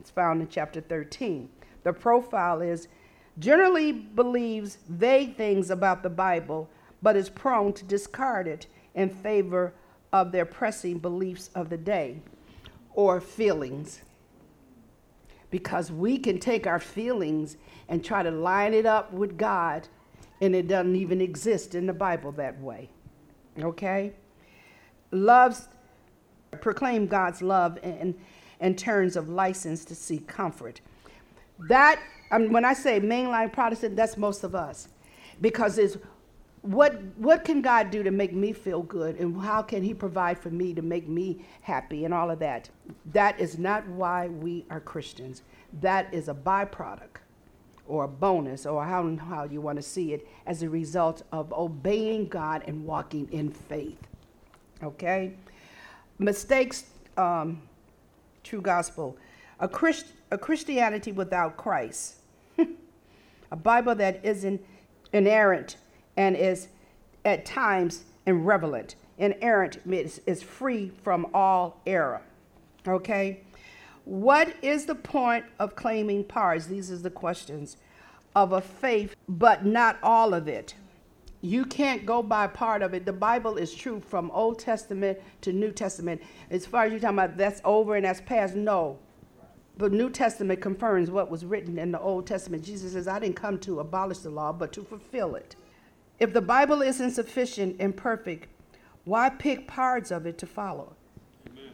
it's found in chapter 13. The profile is generally believes vague things about the Bible, but is prone to discard it in favor of their pressing beliefs of the day or feelings. Because we can take our feelings and try to line it up with God, and it doesn't even exist in the Bible that way. Okay? Loves, proclaim God's love in, in terms of license to seek comfort. That, I mean, when I say mainline Protestant, that's most of us. Because it's what what can God do to make me feel good? And how can he provide for me to make me happy and all of that? That is not why we are Christians. That is a byproduct or a bonus or how, how you want to see it as a result of obeying God and walking in faith. Okay mistakes um, true gospel a, Christ, a Christianity without Christ a Bible that isn't inerrant and is at times irrelevant. Inerrant is, is free from all error. Okay? What is the point of claiming parts? These are the questions of a faith, but not all of it. You can't go by part of it. The Bible is true from Old Testament to New Testament. As far as you're talking about that's over and that's past, no. The New Testament confirms what was written in the Old Testament. Jesus says, I didn't come to abolish the law, but to fulfill it. If the Bible isn't sufficient and perfect, why pick parts of it to follow?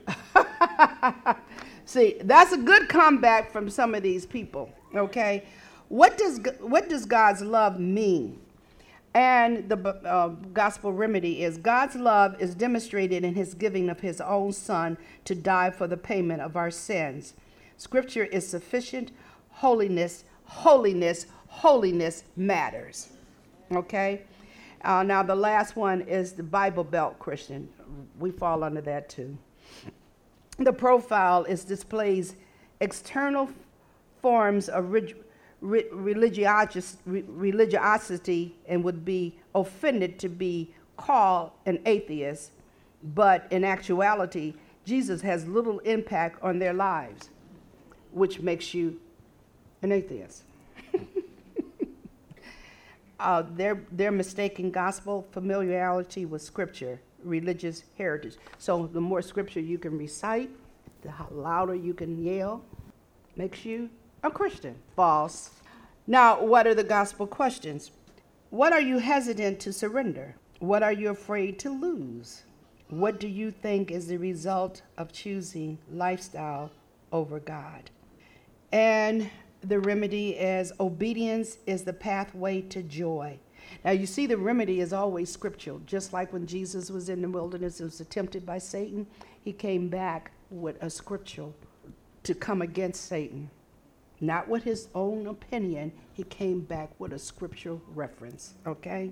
See, that's a good comeback from some of these people, okay? What does, what does God's love mean? And the uh, gospel remedy is God's love is demonstrated in his giving of his own son to die for the payment of our sins. Scripture is sufficient. Holiness, holiness, holiness matters. Okay? Uh, now, the last one is the Bible Belt Christian. We fall under that too. The profile is displays external forms of religiosity and would be offended to be called an atheist, but in actuality, Jesus has little impact on their lives, which makes you an atheist uh, they're, they're mistaking gospel familiarity with scripture, religious heritage. So the more scripture you can recite, the louder you can yell, makes you a Christian. False. Now, what are the gospel questions? What are you hesitant to surrender? What are you afraid to lose? What do you think is the result of choosing lifestyle over God? And the remedy is obedience is the pathway to joy. Now, you see, the remedy is always scriptural. Just like when Jesus was in the wilderness and was tempted by Satan, he came back with a scriptural to come against Satan. Not with his own opinion, he came back with a scriptural reference, okay?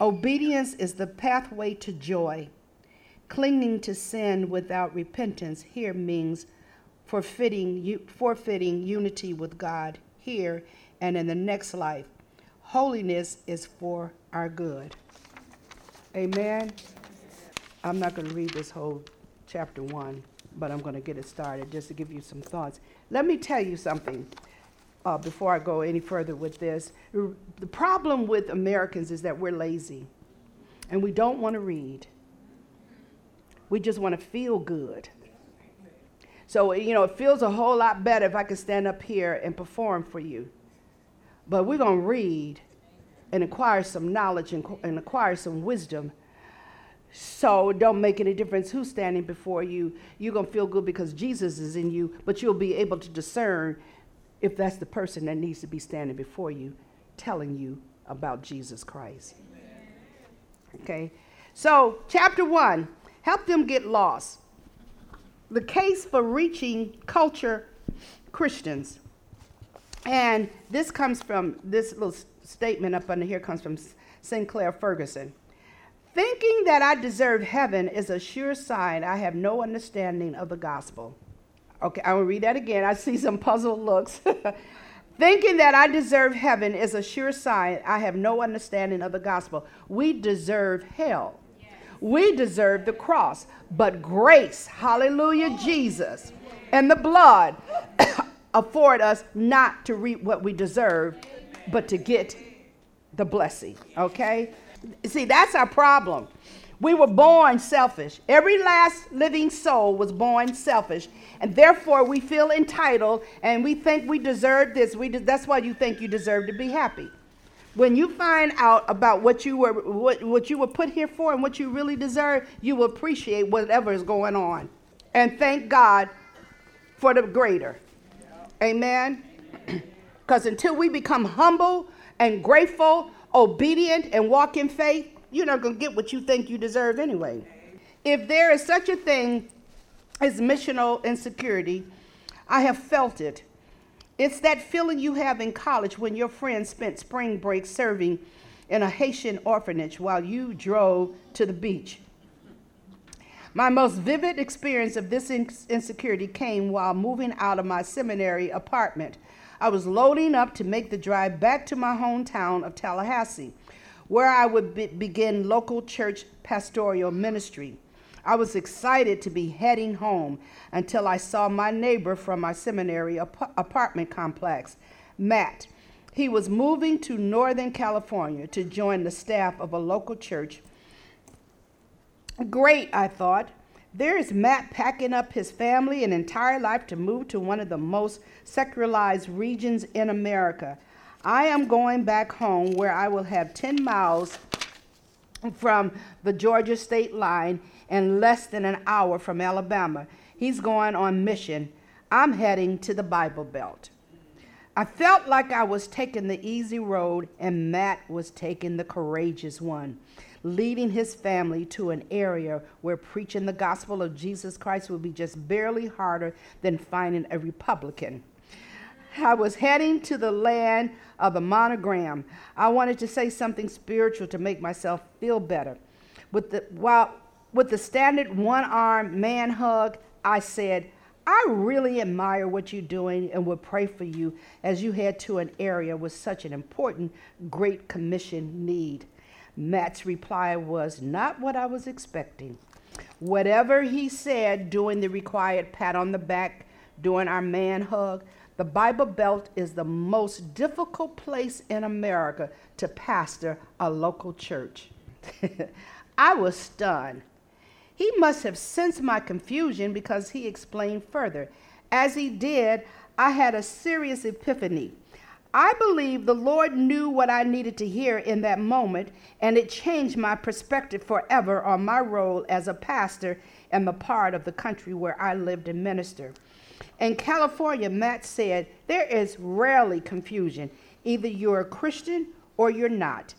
Obedience is the pathway to joy. Clinging to sin without repentance here means forfeiting, forfeiting unity with God here and in the next life. Holiness is for our good. Amen. I'm not going to read this whole chapter one, but I'm going to get it started just to give you some thoughts. Let me tell you something uh, before I go any further with this. The problem with Americans is that we're lazy and we don't want to read. We just want to feel good. So, you know, it feels a whole lot better if I can stand up here and perform for you. But we're going to read and acquire some knowledge and, and acquire some wisdom. So don't make any difference who's standing before you. You're going to feel good because Jesus is in you, but you'll be able to discern if that's the person that needs to be standing before you telling you about Jesus Christ. Okay? So, chapter 1 help them get lost. The case for reaching culture Christians. And this comes from this little statement up under here comes from Sinclair Ferguson. Thinking that I deserve heaven is a sure sign I have no understanding of the gospel. Okay, I will read that again. I see some puzzled looks. Thinking that I deserve heaven is a sure sign I have no understanding of the gospel. We deserve hell. We deserve the cross. But grace, hallelujah, Jesus, and the blood afford us not to reap what we deserve, but to get the blessing. Okay? See, that's our problem. We were born selfish. Every last living soul was born selfish. And therefore, we feel entitled and we think we deserve this. We de- that's why you think you deserve to be happy. When you find out about what you were what, what you were put here for and what you really deserve, you will appreciate whatever is going on. And thank God for the greater. Amen. Because until we become humble and grateful, obedient, and walk in faith, you're not going to get what you think you deserve anyway. If there is such a thing as missional insecurity, I have felt it. It's that feeling you have in college when your friend spent spring break serving in a Haitian orphanage while you drove to the beach. My most vivid experience of this insecurity came while moving out of my seminary apartment. I was loading up to make the drive back to my hometown of Tallahassee, where I would be- begin local church pastoral ministry. I was excited to be heading home until I saw my neighbor from my seminary ap- apartment complex, Matt. He was moving to Northern California to join the staff of a local church Great, I thought. There's Matt packing up his family and entire life to move to one of the most secularized regions in America. I am going back home where I will have 10 miles from the Georgia state line and less than an hour from Alabama. He's going on mission. I'm heading to the Bible Belt. I felt like I was taking the easy road and Matt was taking the courageous one leading his family to an area where preaching the gospel of Jesus Christ would be just barely harder than finding a Republican. I was heading to the land of the monogram. I wanted to say something spiritual to make myself feel better. With the, while, with the standard one arm man hug, I said, I really admire what you're doing and will pray for you as you head to an area with such an important Great Commission need. Matt's reply was not what I was expecting. Whatever he said during the required pat on the back, during our man hug, the Bible Belt is the most difficult place in America to pastor a local church. I was stunned. He must have sensed my confusion because he explained further. As he did, I had a serious epiphany. I believe the Lord knew what I needed to hear in that moment, and it changed my perspective forever on my role as a pastor and the part of the country where I lived and ministered. In California, Matt said, there is rarely confusion. Either you're a Christian or you're not.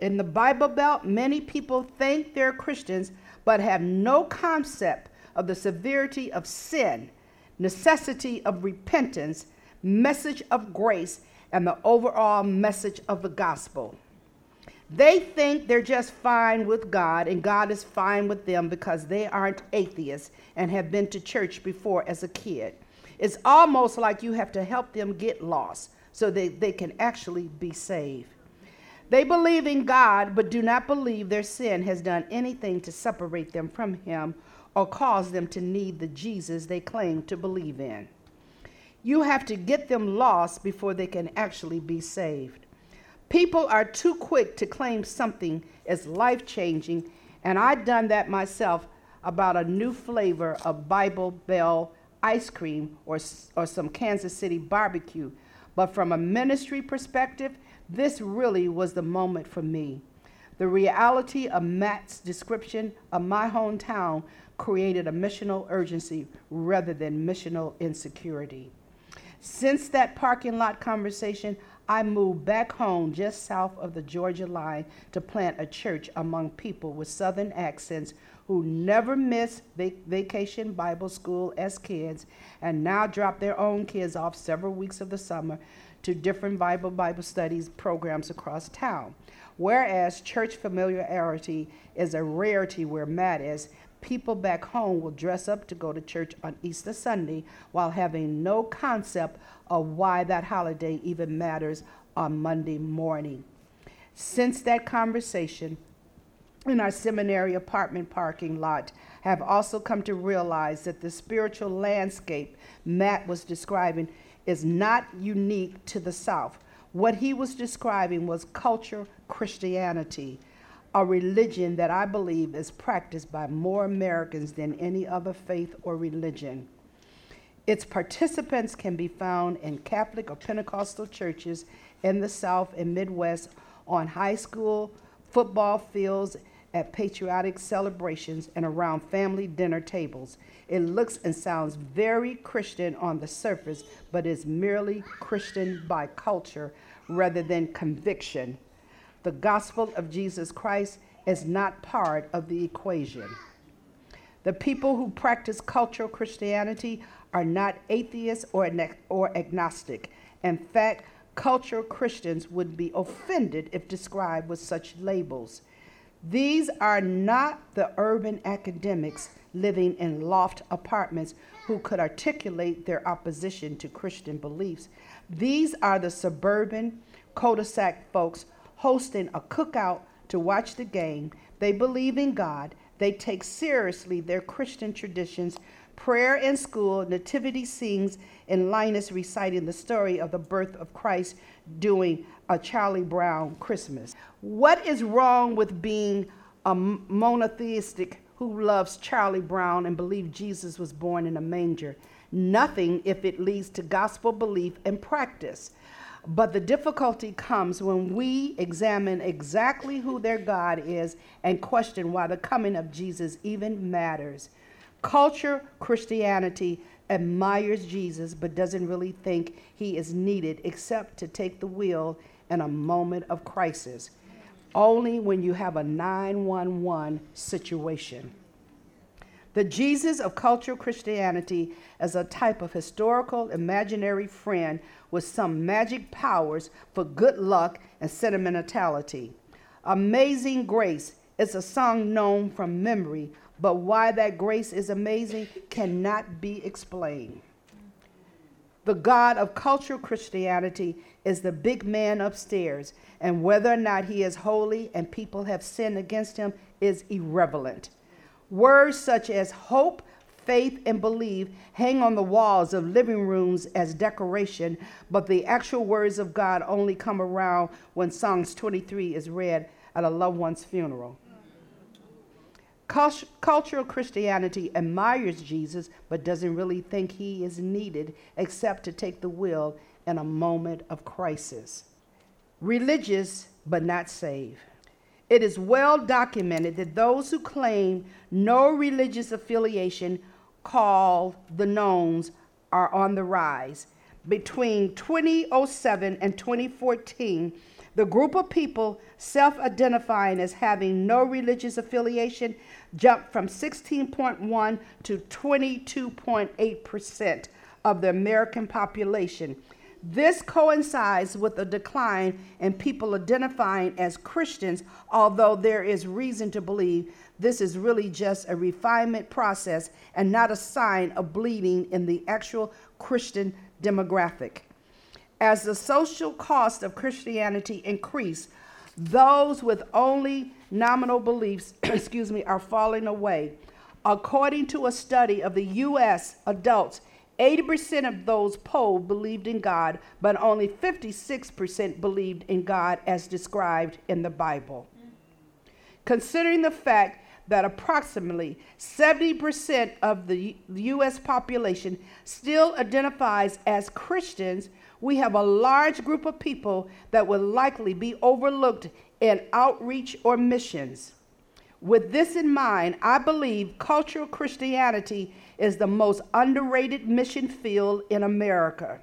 In the Bible Belt, many people think they're Christians but have no concept of the severity of sin, necessity of repentance, message of grace, and the overall message of the gospel. They think they're just fine with God and God is fine with them because they aren't atheists and have been to church before as a kid. It's almost like you have to help them get lost so that they can actually be saved. They believe in God, but do not believe their sin has done anything to separate them from Him or cause them to need the Jesus they claim to believe in. You have to get them lost before they can actually be saved. People are too quick to claim something as life changing, and I've done that myself about a new flavor of Blue Bell ice cream or, or some Kansas City barbecue. But from a ministry perspective, this really was the moment for me. The reality of Matt's description of my hometown created a missional urgency rather than missional insecurity. Since that parking lot conversation, I moved back home just south of the Georgia line to plant a church among people with southern accents who never missed vac- vacation Bible school as kids and now drop their own kids off several weeks of the summer to different Bible Bible studies programs across town. Whereas church familiarity is a rarity where Matt is, people back home will dress up to go to church on Easter Sunday while having no concept of why that holiday even matters on Monday morning. Since that conversation, in our seminary apartment parking lot have also come to realize that the spiritual landscape Matt was describing is not unique to the South. What he was describing was culture Christianity a religion that I believe is practiced by more Americans than any other faith or religion. Its participants can be found in Catholic or Pentecostal churches in the South and Midwest, on high school football fields, at patriotic celebrations, and around family dinner tables. It looks and sounds very Christian on the surface, but is merely Christian by culture rather than conviction the gospel of Jesus Christ is not part of the equation. The people who practice cultural Christianity are not atheists or, or agnostic. In fact, cultural Christians would be offended if described with such labels. These are not the urban academics living in loft apartments who could articulate their opposition to Christian beliefs. These are the suburban cul-de-sac folks hosting a cookout to watch the game. They believe in God. They take seriously their Christian traditions, prayer in school, nativity scenes, and Linus reciting the story of the birth of Christ doing a Charlie Brown Christmas. What is wrong with being a monotheistic who loves Charlie Brown and believes Jesus was born in a manger? Nothing if it leads to gospel belief and practice. But the difficulty comes when we examine exactly who their God is and question why the coming of Jesus even matters. Culture Christianity admires Jesus but doesn't really think he is needed except to take the wheel in a moment of crisis. Only when you have a 911 situation. The Jesus of cultural Christianity as a type of historical imaginary friend with some magic powers for good luck and sentimentality. Amazing Grace is a song known from memory, but why that grace is amazing cannot be explained. The God of cultural Christianity is the big man upstairs, and whether or not he is holy and people have sinned against him is irrelevant. Words such as hope, faith, and believe hang on the walls of living rooms as decoration, but the actual words of God only come around when Psalms 23 is read at a loved one's funeral. Cultural Christianity admires Jesus, but doesn't really think he is needed except to take the wheel in a moment of crisis. Religious, but not saved. It is well documented that those who claim no religious affiliation, called the Nones, are on the rise. Between 2007 and 2014, The group of people self identifying as having no religious affiliation jumped from 16.1 to 22.8% of the American population. This coincides with a decline in people identifying as Christians, although there is reason to believe this is really just a refinement process and not a sign of bleeding in the actual Christian demographic. As the social cost of Christianity increase, those with only nominal beliefs, excuse me, are falling away. According to a study of the US adults, 80% of those polled believed in God, but only 56% believed in God as described in the Bible. Considering the fact that approximately 70% of the U.S. population still identifies as Christians, we have a large group of people that will likely be overlooked in outreach or missions. With this in mind, I believe cultural Christianity is the most underrated mission field in America,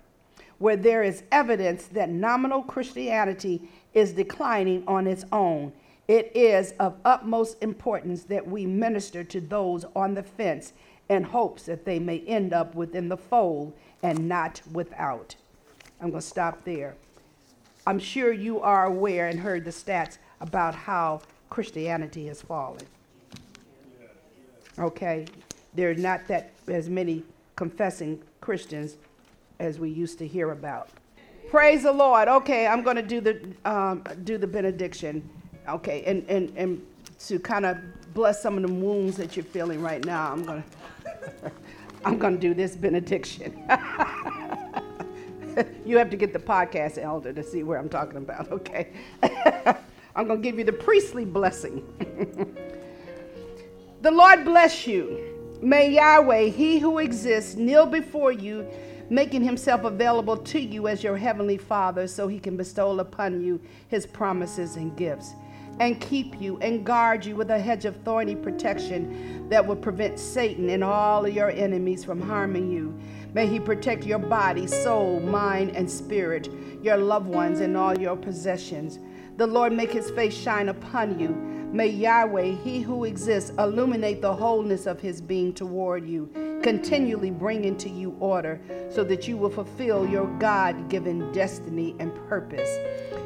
where there is evidence that nominal Christianity is declining on its own it is of utmost importance that we minister to those on the fence in hopes that they may end up within the fold and not without. I'm going to stop there. I'm sure you are aware and heard the stats about how Christianity has fallen. Okay, there are not that as many confessing Christians as we used to hear about. Praise the Lord. Okay, I'm going to do the um, do the benediction. Okay, and, and, and to kind of bless some of the wounds that you're feeling right now, I'm going to I'm going to do this benediction. you have to get the podcast elder to see where I'm talking about, okay? I'm going to give you the priestly blessing. the Lord bless you. May Yahweh, he who exists, kneel before you, making himself available to you as your heavenly Father so he can bestow upon you his promises and gifts and keep you and guard you with a hedge of thorny protection that will prevent Satan and all of your enemies from harming you. May he protect your body, soul, mind, and spirit, your loved ones, and all your possessions. The Lord make his face shine upon you. May Yahweh, he who exists, illuminate the wholeness of his being toward you, continually bring into you order so that you will fulfill your God given destiny and purpose.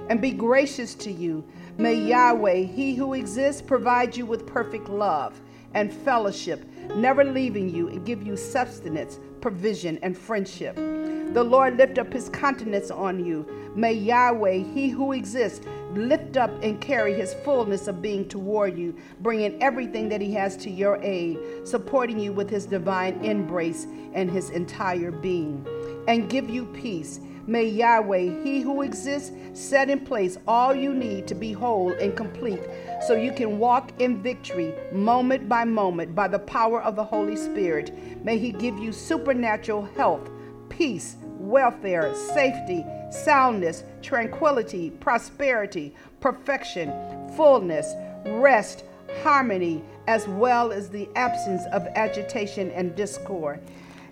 And be gracious to you May Yahweh, He who exists, provide you with perfect love and fellowship, never leaving you and give you sustenance, provision, and friendship. The Lord lift up his countenance on you. May Yahweh, he who exists, lift up and carry his fullness of being toward you, bringing everything that he has to your aid, supporting you with his divine embrace and his entire being, and give you peace May Yahweh, He who exists, set in place all you need to be whole and complete so you can walk in victory moment by moment by the power of the Holy Spirit. May He give you supernatural health, peace, welfare, safety, soundness, tranquility, prosperity, perfection, fullness, rest, harmony, as well as the absence of agitation and discord.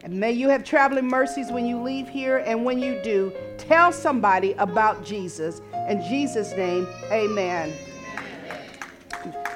And may you have traveling mercies when you leave here. And when you do, tell somebody about Jesus. In Jesus' name, amen.